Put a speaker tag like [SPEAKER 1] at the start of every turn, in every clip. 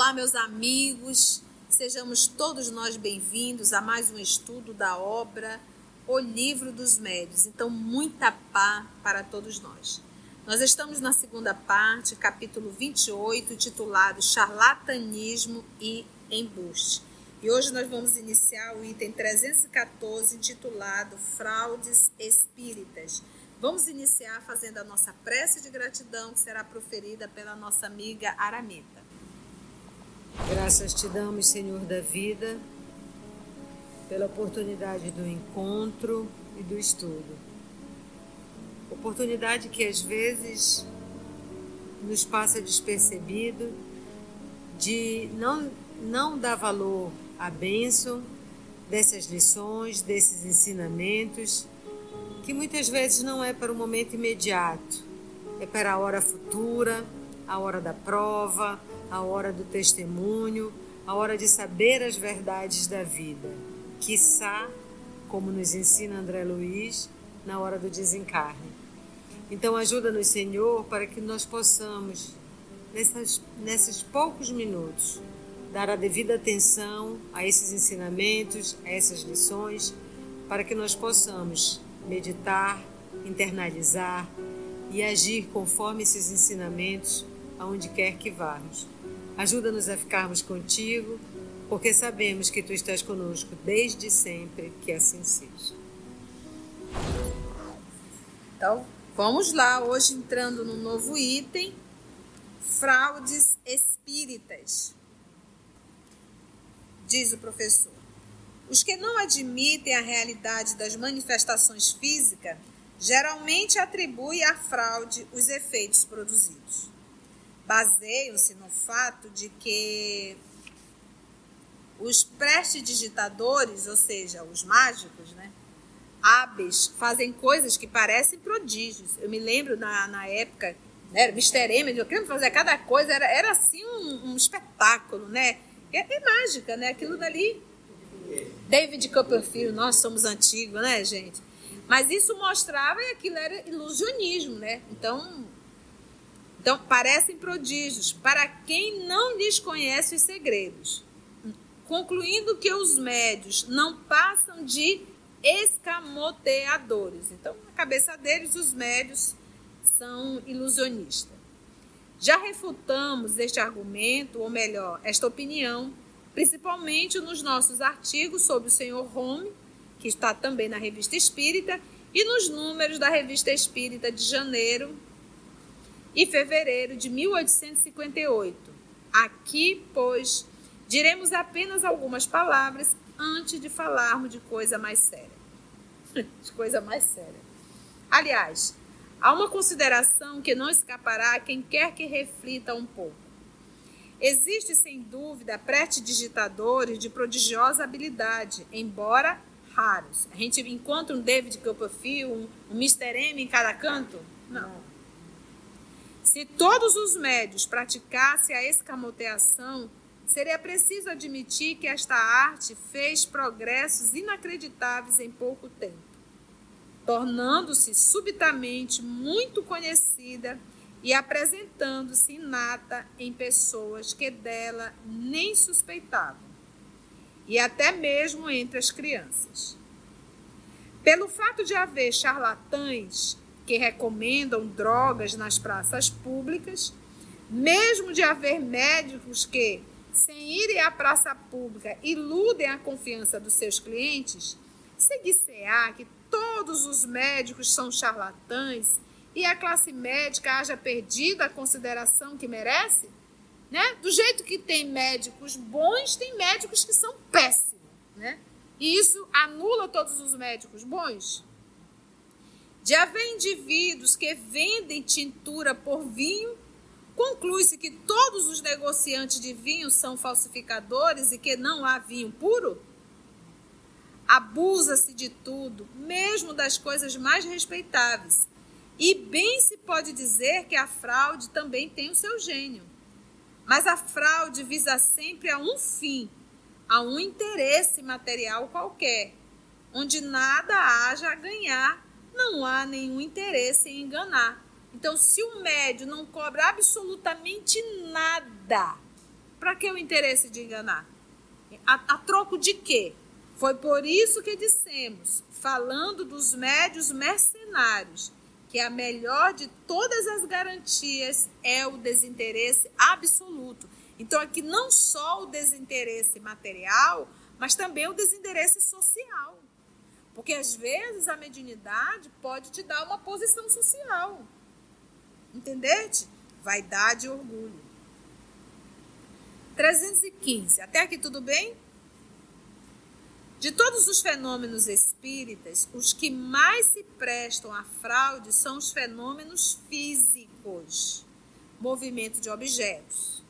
[SPEAKER 1] Olá, meus amigos, sejamos todos nós bem-vindos a mais um estudo da obra O Livro dos Médios. Então, muita paz para todos nós. Nós estamos na segunda parte, capítulo 28, titulado Charlatanismo e Embuste. E hoje nós vamos iniciar o item 314, intitulado Fraudes Espíritas. Vamos iniciar fazendo a nossa prece de gratidão, que será proferida pela nossa amiga Aramita.
[SPEAKER 2] Graças te damos, Senhor da vida, pela oportunidade do encontro e do estudo. Oportunidade que às vezes nos passa despercebido de não, não dar valor à bênção dessas lições, desses ensinamentos, que muitas vezes não é para o momento imediato, é para a hora futura, a hora da prova, a hora do testemunho, a hora de saber as verdades da vida, quiçá, como nos ensina André Luiz, na hora do desencarne. Então, ajuda-nos, Senhor, para que nós possamos, nessas, nesses poucos minutos, dar a devida atenção a esses ensinamentos, a essas lições, para que nós possamos meditar, internalizar e agir conforme esses ensinamentos aonde quer que vamos. Ajuda-nos a ficarmos contigo, porque sabemos que tu estás conosco desde sempre, que assim seja.
[SPEAKER 1] Então, vamos lá, hoje entrando no novo item, fraudes espíritas. Diz o professor. Os que não admitem a realidade das manifestações físicas geralmente atribuem à fraude os efeitos produzidos baseiam-se no fato de que os prestidigitadores, ou seja, os mágicos, né, hábeis, fazem coisas que parecem prodígios. Eu me lembro na, na época, né, Mr. M, eu queria fazer cada coisa, era, era assim um, um espetáculo, né? É, é, mágica, né? Aquilo dali. David Copperfield, nós somos antigos, né, gente? Mas isso mostrava e aquilo era ilusionismo, né? Então, então, parecem prodígios para quem não lhes conhece os segredos, concluindo que os médios não passam de escamoteadores. Então, na cabeça deles, os médios são ilusionistas. Já refutamos este argumento, ou melhor, esta opinião, principalmente nos nossos artigos sobre o senhor Home, que está também na Revista Espírita, e nos números da Revista Espírita de janeiro e fevereiro de 1858. Aqui, pois, diremos apenas algumas palavras antes de falarmos de coisa mais séria. de coisa mais séria. Aliás, há uma consideração que não escapará a quem quer que reflita um pouco. Existe, sem dúvida, pré-digitadores de prodigiosa habilidade, embora raros. A gente encontra um David Copperfield, um, Mr. M em cada canto? Não. Se todos os médios praticassem a escamoteação, seria preciso admitir que esta arte fez progressos inacreditáveis em pouco tempo, tornando-se subitamente muito conhecida e apresentando-se inata em pessoas que dela nem suspeitavam, e até mesmo entre as crianças. Pelo fato de haver charlatães que recomendam drogas nas praças públicas, mesmo de haver médicos que, sem irem à praça pública, iludem a confiança dos seus clientes, seguir-se-á que todos os médicos são charlatães e a classe médica haja perdido a consideração que merece? Né? Do jeito que tem médicos bons, tem médicos que são péssimos. Né? E isso anula todos os médicos bons? De haver indivíduos que vendem tintura por vinho, conclui-se que todos os negociantes de vinho são falsificadores e que não há vinho puro? Abusa-se de tudo, mesmo das coisas mais respeitáveis. E bem se pode dizer que a fraude também tem o seu gênio. Mas a fraude visa sempre a um fim, a um interesse material qualquer, onde nada haja a ganhar não há nenhum interesse em enganar. Então, se o médio não cobra absolutamente nada, Para que o interesse de enganar? A, a troco de quê? Foi por isso que dissemos, falando dos médios mercenários, que a melhor de todas as garantias é o desinteresse absoluto. Então, aqui não só o desinteresse material, mas também o desinteresse social. Porque às vezes a mediunidade pode te dar uma posição social. Entendeste? Vaidade e orgulho. 315. Até aqui tudo bem? De todos os fenômenos espíritas, os que mais se prestam à fraude são os fenômenos físicos, movimento de objetos,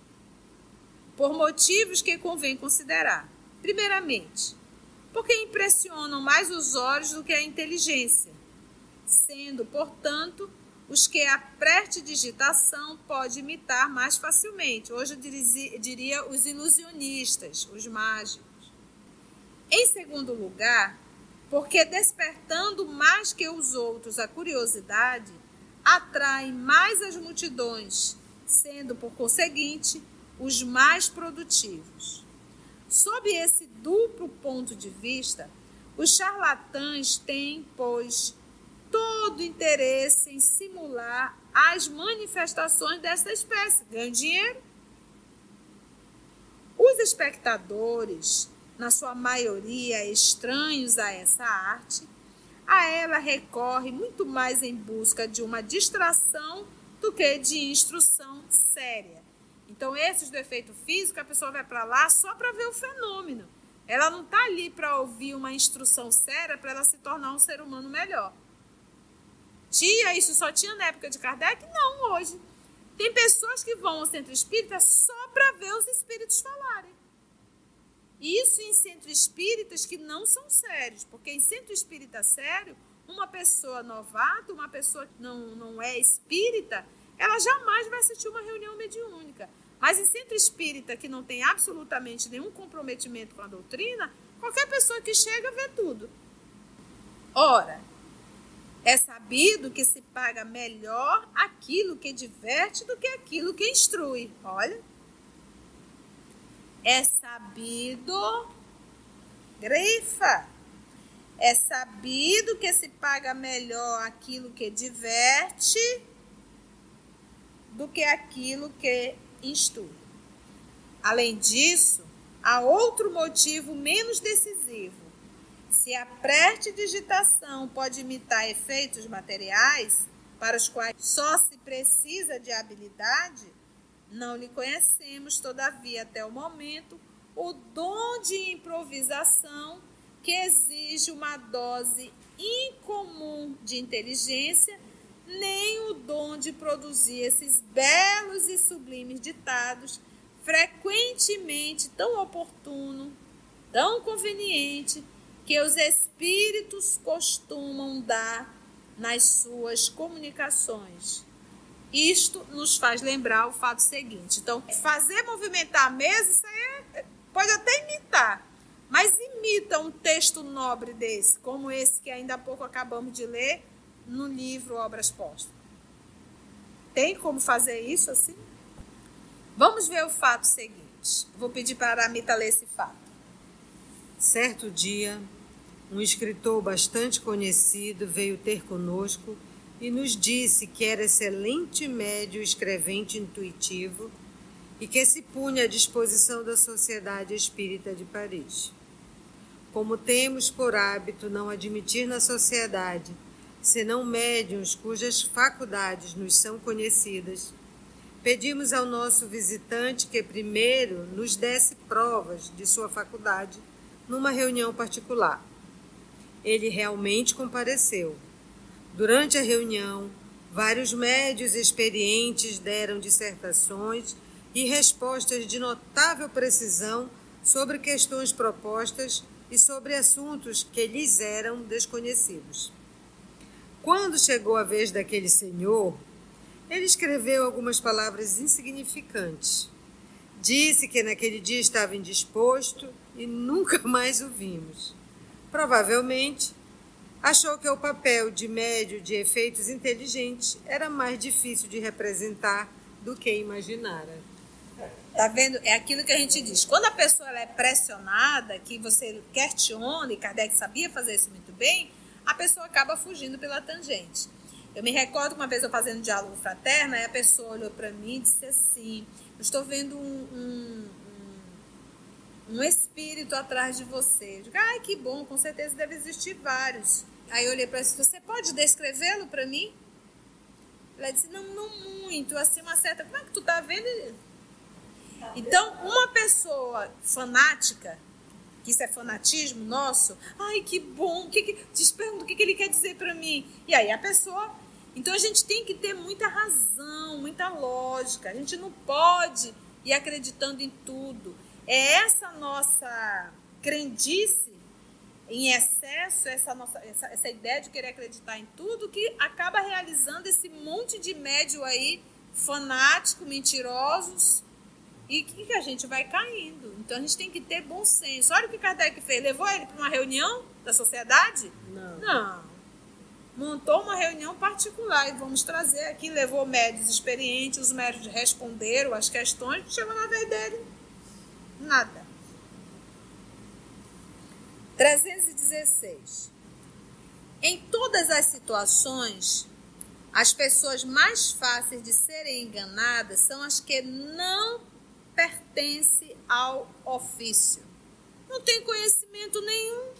[SPEAKER 1] por motivos que convém considerar. Primeiramente, porque impressionam mais os olhos do que a inteligência, sendo, portanto, os que a prestidigitação pode imitar mais facilmente. Hoje eu diria os ilusionistas, os mágicos. Em segundo lugar, porque despertando mais que os outros a curiosidade, atrai mais as multidões, sendo, por conseguinte, os mais produtivos. Sob esse duplo ponto de vista, os charlatães têm, pois, todo interesse em simular as manifestações dessa espécie. Ganham dinheiro. Os espectadores, na sua maioria estranhos a essa arte, a ela recorre muito mais em busca de uma distração do que de instrução séria. Então, esses do efeito físico, a pessoa vai para lá só para ver o fenômeno. Ela não está ali para ouvir uma instrução séria para ela se tornar um ser humano melhor. Tinha isso só tinha na época de Kardec? Não, hoje. Tem pessoas que vão ao centro espírita só para ver os espíritos falarem. Isso em centro espíritas que não são sérios, porque em centro espírita sério, uma pessoa novata, uma pessoa que não, não é espírita, ela jamais vai assistir uma reunião mediúnica. Mas em centro espírita que não tem absolutamente nenhum comprometimento com a doutrina, qualquer pessoa que chega vê tudo. Ora, é sabido que se paga melhor aquilo que diverte do que aquilo que instrui. Olha. É sabido, grifa. É sabido que se paga melhor aquilo que diverte do que aquilo que instrui. Além disso, há outro motivo menos decisivo se a prestidigitação pode imitar efeitos materiais, para os quais só se precisa de habilidade, não lhe conhecemos, todavia, até o momento, o dom de improvisação que exige uma dose incomum de inteligência, nem o de produzir esses belos e sublimes ditados, frequentemente tão oportuno, tão conveniente que os espíritos costumam dar nas suas comunicações. Isto nos faz lembrar o fato seguinte. Então, fazer movimentar a mesa, isso aí é, pode até imitar, mas imita um texto nobre desse, como esse que ainda há pouco acabamos de ler no livro Obras Postas. Tem como fazer isso assim? Vamos ver o fato seguinte. Vou pedir para Aramita ler esse fato.
[SPEAKER 2] Certo dia, um escritor bastante conhecido veio ter conosco e nos disse que era excelente médio escrevente intuitivo e que se punha à disposição da Sociedade Espírita de Paris. Como temos por hábito não admitir na sociedade senão médiuns cujas faculdades nos são conhecidas, pedimos ao nosso visitante que primeiro nos desse provas de sua faculdade numa reunião particular ele realmente compareceu. Durante a reunião, vários médios experientes deram dissertações e respostas de notável precisão sobre questões propostas e sobre assuntos que lhes eram desconhecidos. Quando chegou a vez daquele senhor, ele escreveu algumas palavras insignificantes. Disse que naquele dia estava indisposto e nunca mais o vimos. Provavelmente, achou que o papel de médio de efeitos inteligentes era mais difícil de representar do que imaginara.
[SPEAKER 1] Tá vendo? É aquilo que a gente diz. Quando a pessoa é pressionada, que você questiona, e Kardec sabia fazer isso muito bem, a pessoa acaba fugindo pela tangente. Eu me recordo uma vez eu fazendo um diálogo fraterno, aí a pessoa olhou para mim e disse assim: Eu estou vendo um, um, um, espírito atrás de você. Eu digo, ai, que bom, com certeza deve existir vários. Aí eu olhei para ela e disse: Você pode descrevê-lo para mim? Ela disse: Não, não muito, assim, uma certa. Como é que tu tá vendo? Então, uma pessoa fanática, que isso é fanatismo nosso, ai que bom, que que, te o que, que ele quer dizer para mim. E aí a pessoa. Então a gente tem que ter muita razão, muita lógica. A gente não pode ir acreditando em tudo. É essa nossa crendice em excesso, essa, nossa, essa, essa ideia de querer acreditar em tudo, que acaba realizando esse monte de médio aí, fanático, mentirosos, e que a gente vai caindo. Então a gente tem que ter bom senso. Olha o que Kardec fez. Levou ele para uma reunião da sociedade?
[SPEAKER 2] Não.
[SPEAKER 1] Não. Montou uma reunião particular e vamos trazer aqui. Levou médios experientes, os médios responderam as questões. Chegou na vez dele. Nada. 316. Em todas as situações, as pessoas mais fáceis de serem enganadas são as que não pertence ao ofício. Não tem conhecimento nenhum,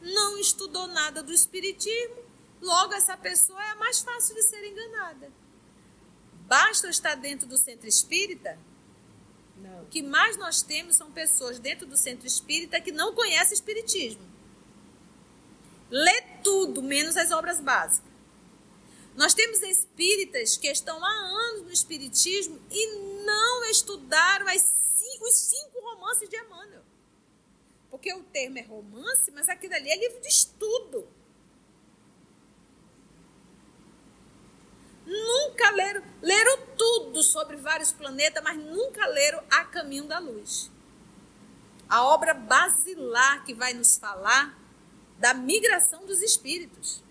[SPEAKER 1] não estudou nada do Espiritismo, logo essa pessoa é a mais fácil de ser enganada. Basta estar dentro do centro espírita? Não. O que mais nós temos são pessoas dentro do centro espírita que não conhecem Espiritismo. Lê tudo, menos as obras básicas. Nós temos espíritas que estão há anos no Espiritismo e não estudaram cinco, os cinco romances de Emmanuel. Porque o termo é romance, mas aquilo ali é livro de estudo. Nunca leram, leram tudo sobre vários planetas, mas nunca leram A Caminho da Luz. A obra basilar que vai nos falar da migração dos espíritos.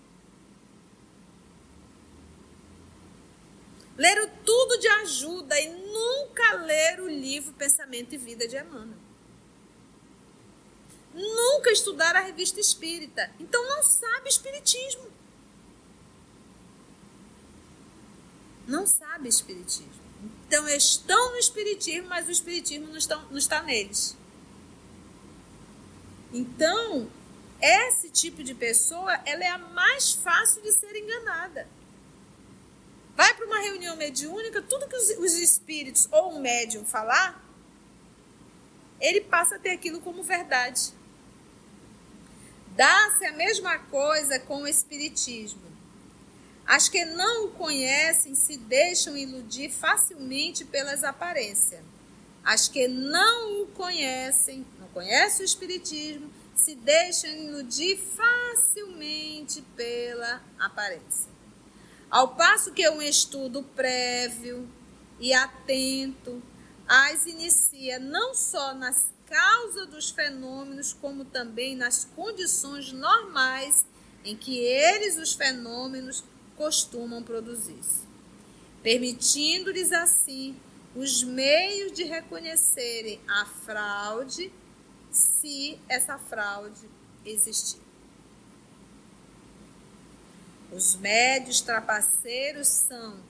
[SPEAKER 1] Leram tudo de ajuda e nunca leram o livro Pensamento e Vida de Emmanuel. Nunca estudaram a revista espírita. Então não sabe espiritismo. Não sabe espiritismo. Então estão no espiritismo, mas o espiritismo não está, não está neles. Então, esse tipo de pessoa, ela é a mais fácil de ser enganada. Vai para uma reunião mediúnica, tudo que os, os espíritos ou um médium falar, ele passa a ter aquilo como verdade. Dá-se a mesma coisa com o espiritismo. As que não o conhecem se deixam iludir facilmente pelas aparências. As que não o conhecem, não conhecem o espiritismo, se deixam iludir facilmente pela aparência. Ao passo que um estudo prévio e atento as inicia não só nas causas dos fenômenos, como também nas condições normais em que eles, os fenômenos, costumam produzir-se, permitindo-lhes assim os meios de reconhecerem a fraude, se essa fraude existir. Os médios trapaceiros são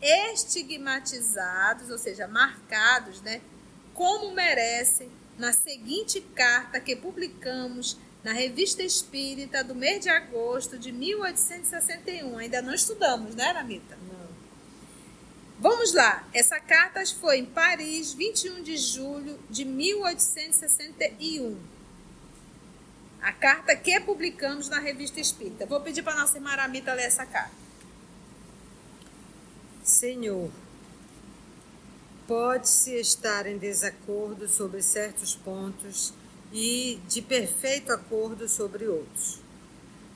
[SPEAKER 1] estigmatizados, ou seja, marcados, né, como merecem, na seguinte carta que publicamos na Revista Espírita do mês de agosto de 1861. Ainda não estudamos, né, Ramita?
[SPEAKER 2] Não.
[SPEAKER 1] Vamos lá. Essa carta foi em Paris, 21 de julho de 1861. A carta que publicamos na Revista Espírita. Vou pedir para nossa irmã Aramita ler essa carta.
[SPEAKER 2] Senhor, pode-se estar em desacordo sobre certos pontos e de perfeito acordo sobre outros.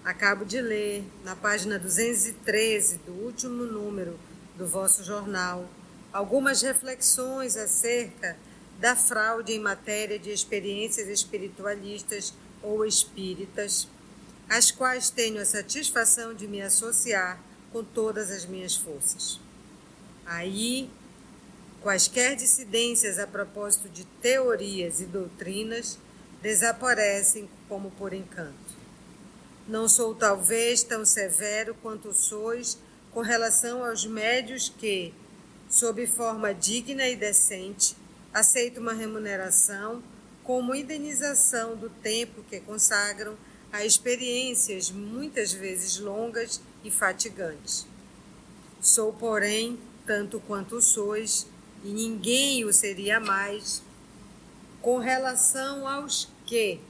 [SPEAKER 2] Acabo de ler, na página 213 do último número do vosso jornal, algumas reflexões acerca da fraude em matéria de experiências espiritualistas ou espíritas, às quais tenho a satisfação de me associar com todas as minhas forças. Aí Quaisquer dissidências a propósito de teorias e doutrinas desaparecem como por encanto. Não sou talvez tão severo quanto sois com relação aos médios que, sob forma digna e decente, aceitam uma remuneração como indenização do tempo que consagram a experiências muitas vezes longas e fatigantes. Sou, porém, tanto quanto sois, e ninguém o seria mais, com relação aos que,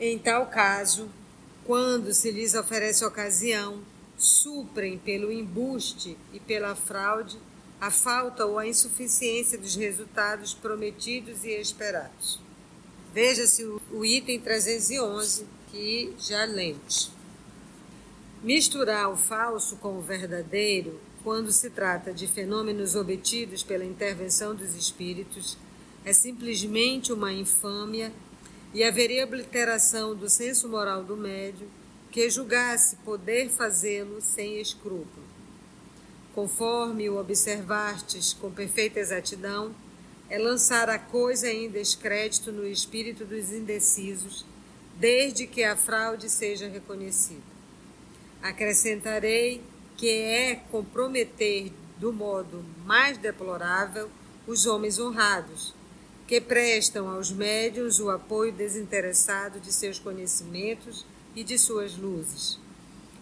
[SPEAKER 2] em tal caso, quando se lhes oferece ocasião, suprem pelo embuste e pela fraude a falta ou a insuficiência dos resultados prometidos e esperados. Veja-se o item 311 que já lemos. Misturar o falso com o verdadeiro, quando se trata de fenômenos obtidos pela intervenção dos espíritos, é simplesmente uma infâmia e haveria obliteração do senso moral do médio que julgasse poder fazê-lo sem escrúpulo. Conforme o observastes com perfeita exatidão, é lançar a coisa em descrédito no espírito dos indecisos, desde que a fraude seja reconhecida. Acrescentarei que é comprometer do modo mais deplorável os homens honrados, que prestam aos médiuns o apoio desinteressado de seus conhecimentos e de suas luzes,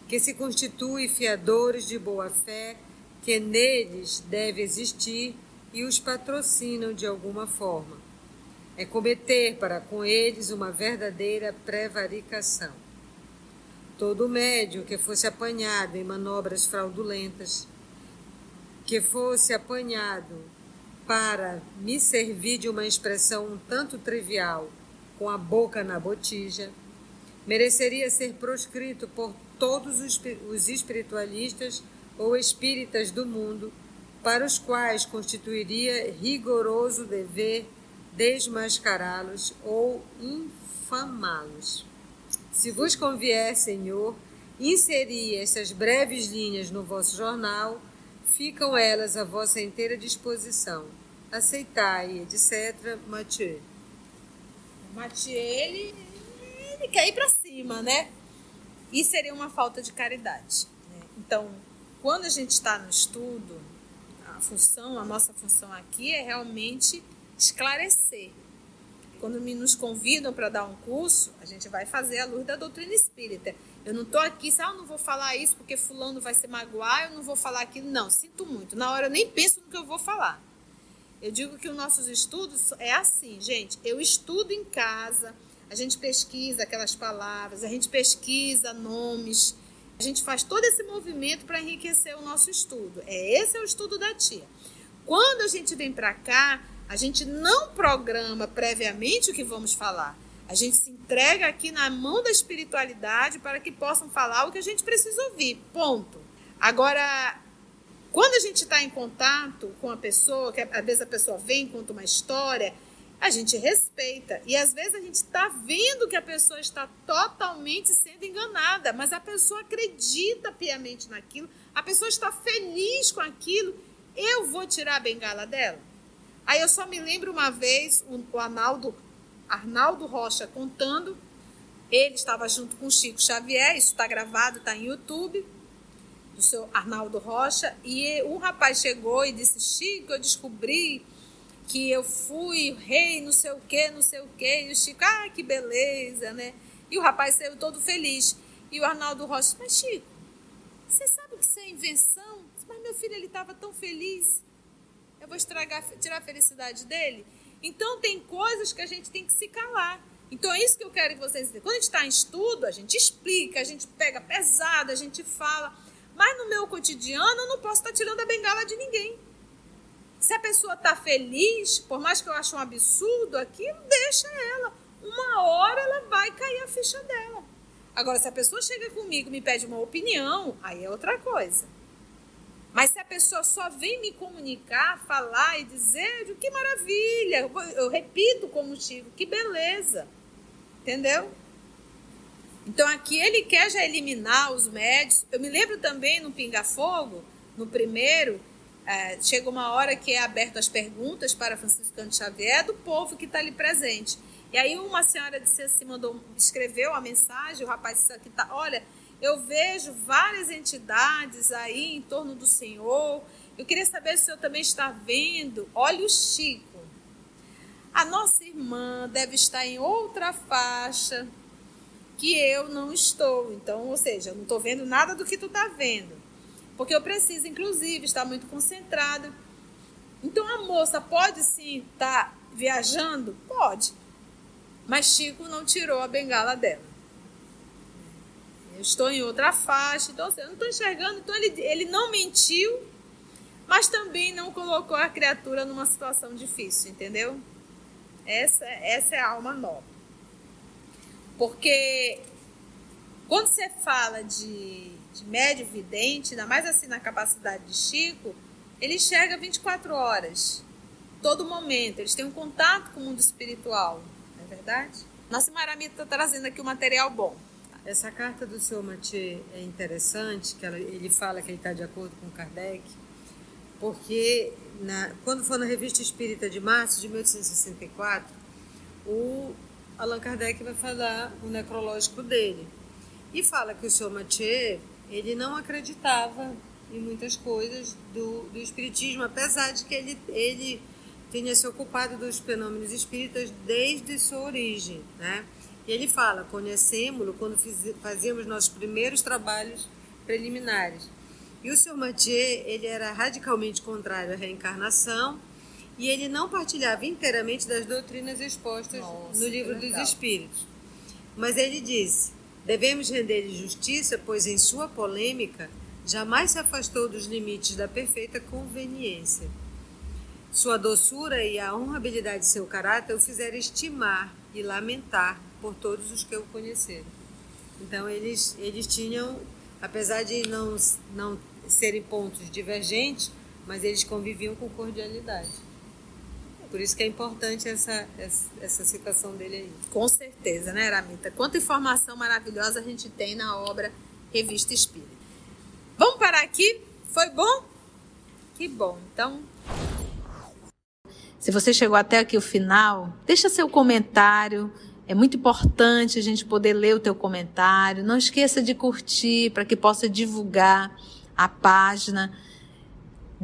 [SPEAKER 2] que se constituem fiadores de boa fé que neles deve existir e os patrocinam de alguma forma. É cometer para com eles uma verdadeira prevaricação. Todo médio que fosse apanhado em manobras fraudulentas, que fosse apanhado para me servir de uma expressão um tanto trivial, com a boca na botija, mereceria ser proscrito por todos os espiritualistas ou espíritas do mundo para os quais constituiria rigoroso dever desmascará-los ou infamá-los. Se vos convier, Senhor, inserir estas breves linhas no vosso jornal, ficam elas à vossa inteira disposição. Aceitai, etc. Mathieu.
[SPEAKER 1] Mathieu, ele, ele quer ir para cima, né? E seria uma falta de caridade. Né? Então, quando a gente está no estudo, função, a nossa função aqui é realmente esclarecer. Quando me nos convidam para dar um curso, a gente vai fazer a luz da doutrina espírita. Eu não estou aqui, se ah, eu não vou falar isso porque fulano vai se magoar, eu não vou falar aquilo. Não, sinto muito. Na hora eu nem penso no que eu vou falar. Eu digo que os nossos estudos é assim, gente. Eu estudo em casa, a gente pesquisa aquelas palavras, a gente pesquisa nomes, a gente faz todo esse movimento para enriquecer o nosso estudo. É esse é o estudo da tia. Quando a gente vem para cá, a gente não programa previamente o que vamos falar. A gente se entrega aqui na mão da espiritualidade para que possam falar o que a gente precisa ouvir. Ponto. Agora, quando a gente está em contato com a pessoa, que às vezes a pessoa vem, conta uma história, a gente respeita. E às vezes a gente está vendo que a pessoa está totalmente sendo enganada, mas a pessoa acredita piamente naquilo, a pessoa está feliz com aquilo. Eu vou tirar a bengala dela? Aí eu só me lembro uma vez o, Arnaldo, Arnaldo Rocha contando. Ele estava junto com o Chico Xavier, isso está gravado, está em YouTube, do seu Arnaldo Rocha. E um rapaz chegou e disse: Chico, eu descobri que eu fui rei, não sei o que, não sei o que. E o Chico, ah, que beleza, né? E o rapaz saiu todo feliz. E o Arnaldo Rocha, mas Chico, você sabe que isso é invenção? Mas meu filho, ele estava tão feliz. Eu vou estragar, tirar a felicidade dele? Então tem coisas que a gente tem que se calar. Então é isso que eu quero que vocês entendam. Quando a gente está em estudo, a gente explica, a gente pega pesado, a gente fala. Mas no meu cotidiano eu não posso estar tá tirando a bengala de ninguém. Se a pessoa está feliz, por mais que eu ache um absurdo aquilo, deixa ela. Uma hora ela vai cair a ficha dela. Agora, se a pessoa chega comigo e me pede uma opinião, aí é outra coisa. Mas se a pessoa só vem me comunicar, falar e dizer, que maravilha, eu repito como Chico, que beleza. Entendeu? Então aqui ele quer já eliminar os médios. Eu me lembro também no Pinga Fogo, no primeiro, é, chega uma hora que é aberto as perguntas para Francisco Canto Xavier do povo que está ali presente. E aí uma senhora disse assim, mandou, escreveu a mensagem, o rapaz disse aqui tá, olha, eu vejo várias entidades aí em torno do Senhor. Eu queria saber se o senhor também está vendo. Olha o Chico. A nossa irmã deve estar em outra faixa que eu não estou. Então, ou seja, eu não estou vendo nada do que tu está vendo. Porque eu preciso, inclusive, estar muito concentrada. Então a moça pode sim estar viajando? Pode. Mas Chico não tirou a bengala dela. Eu estou em outra faixa, então assim, eu não estou enxergando. Então ele, ele não mentiu, mas também não colocou a criatura numa situação difícil, entendeu? Essa, essa é a alma nova. Porque quando você fala de de médio vidente, ainda mais assim na capacidade de Chico, ele enxerga 24 horas, todo momento. Eles têm um contato com o mundo espiritual, não é verdade? Nossa Maramita está trazendo aqui um material bom.
[SPEAKER 2] Essa carta do seu Mathieu é interessante, que ela, ele fala que ele está de acordo com Kardec, porque na, quando for na Revista Espírita de março de 1864, o Allan Kardec vai falar o necrológico dele. E fala que o seu Mathieu ele não acreditava em muitas coisas do, do espiritismo, apesar de que ele, ele tinha se ocupado dos fenômenos espíritas desde sua origem, né? E ele fala, conhecemos-lo quando fiz, fazíamos nossos primeiros trabalhos preliminares. E o Sr. Mathieu, ele era radicalmente contrário à reencarnação e ele não partilhava inteiramente das doutrinas expostas Nossa, no livro dos Espíritos. Mas ele disse: Devemos render-lhe justiça, pois em sua polêmica jamais se afastou dos limites da perfeita conveniência. Sua doçura e a honrabilidade de seu caráter o fizeram estimar e lamentar por todos os que o conheceram. Então eles, eles tinham, apesar de não, não serem pontos divergentes, mas eles conviviam com cordialidade. Por isso que é importante essa, essa, essa citação dele aí.
[SPEAKER 1] Com certeza, né, Ramita? Quanta informação maravilhosa a gente tem na obra Revista Espírita. Vamos parar aqui? Foi bom? Que bom. Então, se você chegou até aqui o final, deixa seu comentário. É muito importante a gente poder ler o teu comentário. Não esqueça de curtir para que possa divulgar a página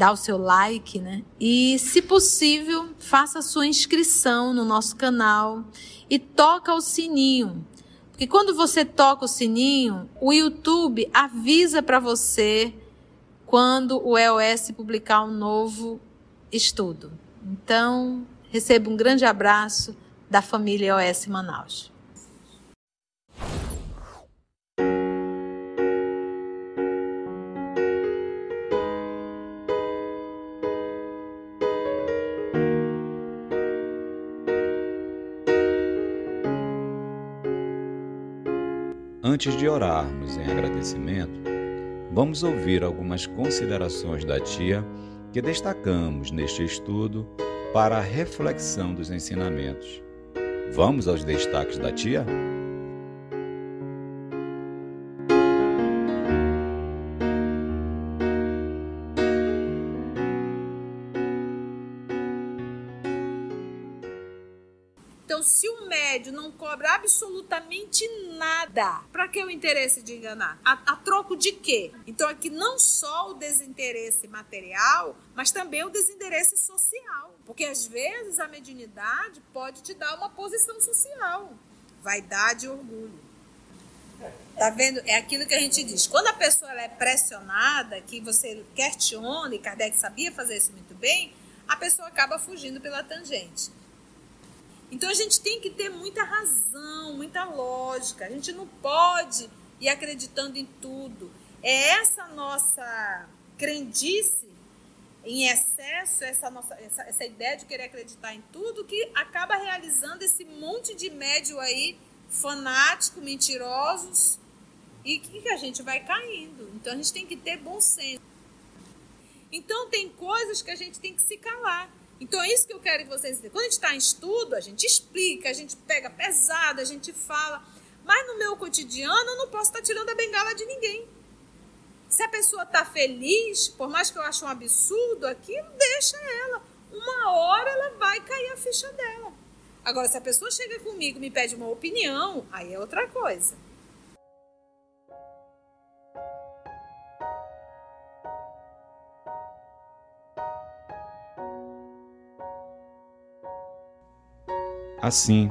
[SPEAKER 1] dá o seu like, né? E, se possível, faça a sua inscrição no nosso canal e toca o sininho. Porque quando você toca o sininho, o YouTube avisa para você quando o EOS publicar um novo estudo. Então, receba um grande abraço da família EOS Manaus.
[SPEAKER 3] Antes de orarmos em agradecimento, vamos ouvir algumas considerações da tia que destacamos neste estudo para a reflexão dos ensinamentos. Vamos aos destaques da tia?
[SPEAKER 1] Cobra absolutamente nada. Para que o interesse de enganar? A, a, troco de quê? Então aqui não só o desinteresse material, mas também o desinteresse social. Porque às vezes a mediunidade pode te dar uma posição social. Vaidade e orgulho. Tá vendo? É aquilo que a gente diz. Quando a pessoa é pressionada, que você questiona, e Kardec sabia fazer isso muito bem, a pessoa acaba fugindo pela tangente. Então a gente tem que ter muita razão, muita lógica. A gente não pode ir acreditando em tudo. É essa nossa crendice em excesso, essa, nossa, essa, essa ideia de querer acreditar em tudo, que acaba realizando esse monte de médio aí, fanático, mentirosos, e que a gente vai caindo. Então a gente tem que ter bom senso. Então tem coisas que a gente tem que se calar. Então é isso que eu quero que vocês entendam. Quando a gente está em estudo, a gente explica, a gente pega pesado, a gente fala. Mas no meu cotidiano eu não posso estar tá tirando a bengala de ninguém. Se a pessoa está feliz, por mais que eu ache um absurdo aquilo, deixa ela. Uma hora ela vai cair a ficha dela. Agora, se a pessoa chega comigo e me pede uma opinião, aí é outra coisa.
[SPEAKER 3] Assim,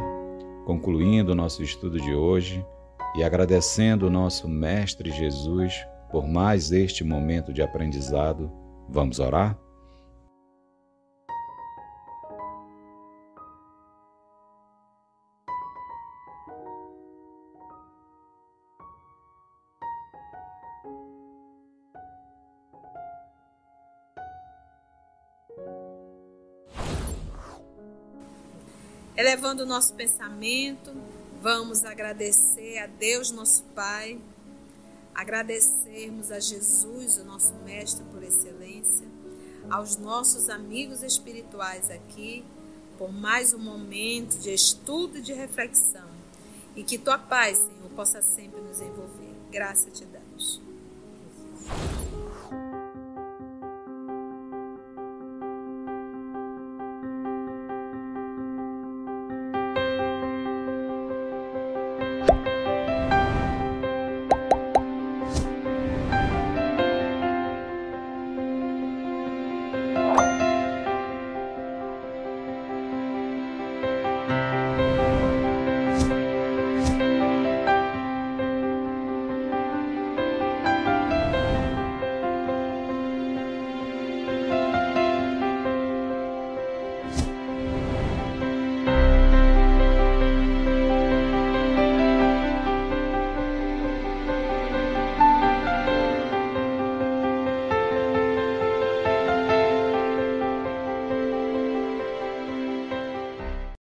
[SPEAKER 3] concluindo o nosso estudo de hoje e agradecendo o nosso Mestre Jesus por mais este momento de aprendizado, vamos orar?
[SPEAKER 1] Elevando o nosso pensamento, vamos agradecer a Deus, nosso Pai, agradecermos a Jesus, o nosso Mestre por excelência, aos nossos amigos espirituais aqui, por mais um momento de estudo e de reflexão. E que tua paz, Senhor, possa sempre nos envolver. Graça te damos.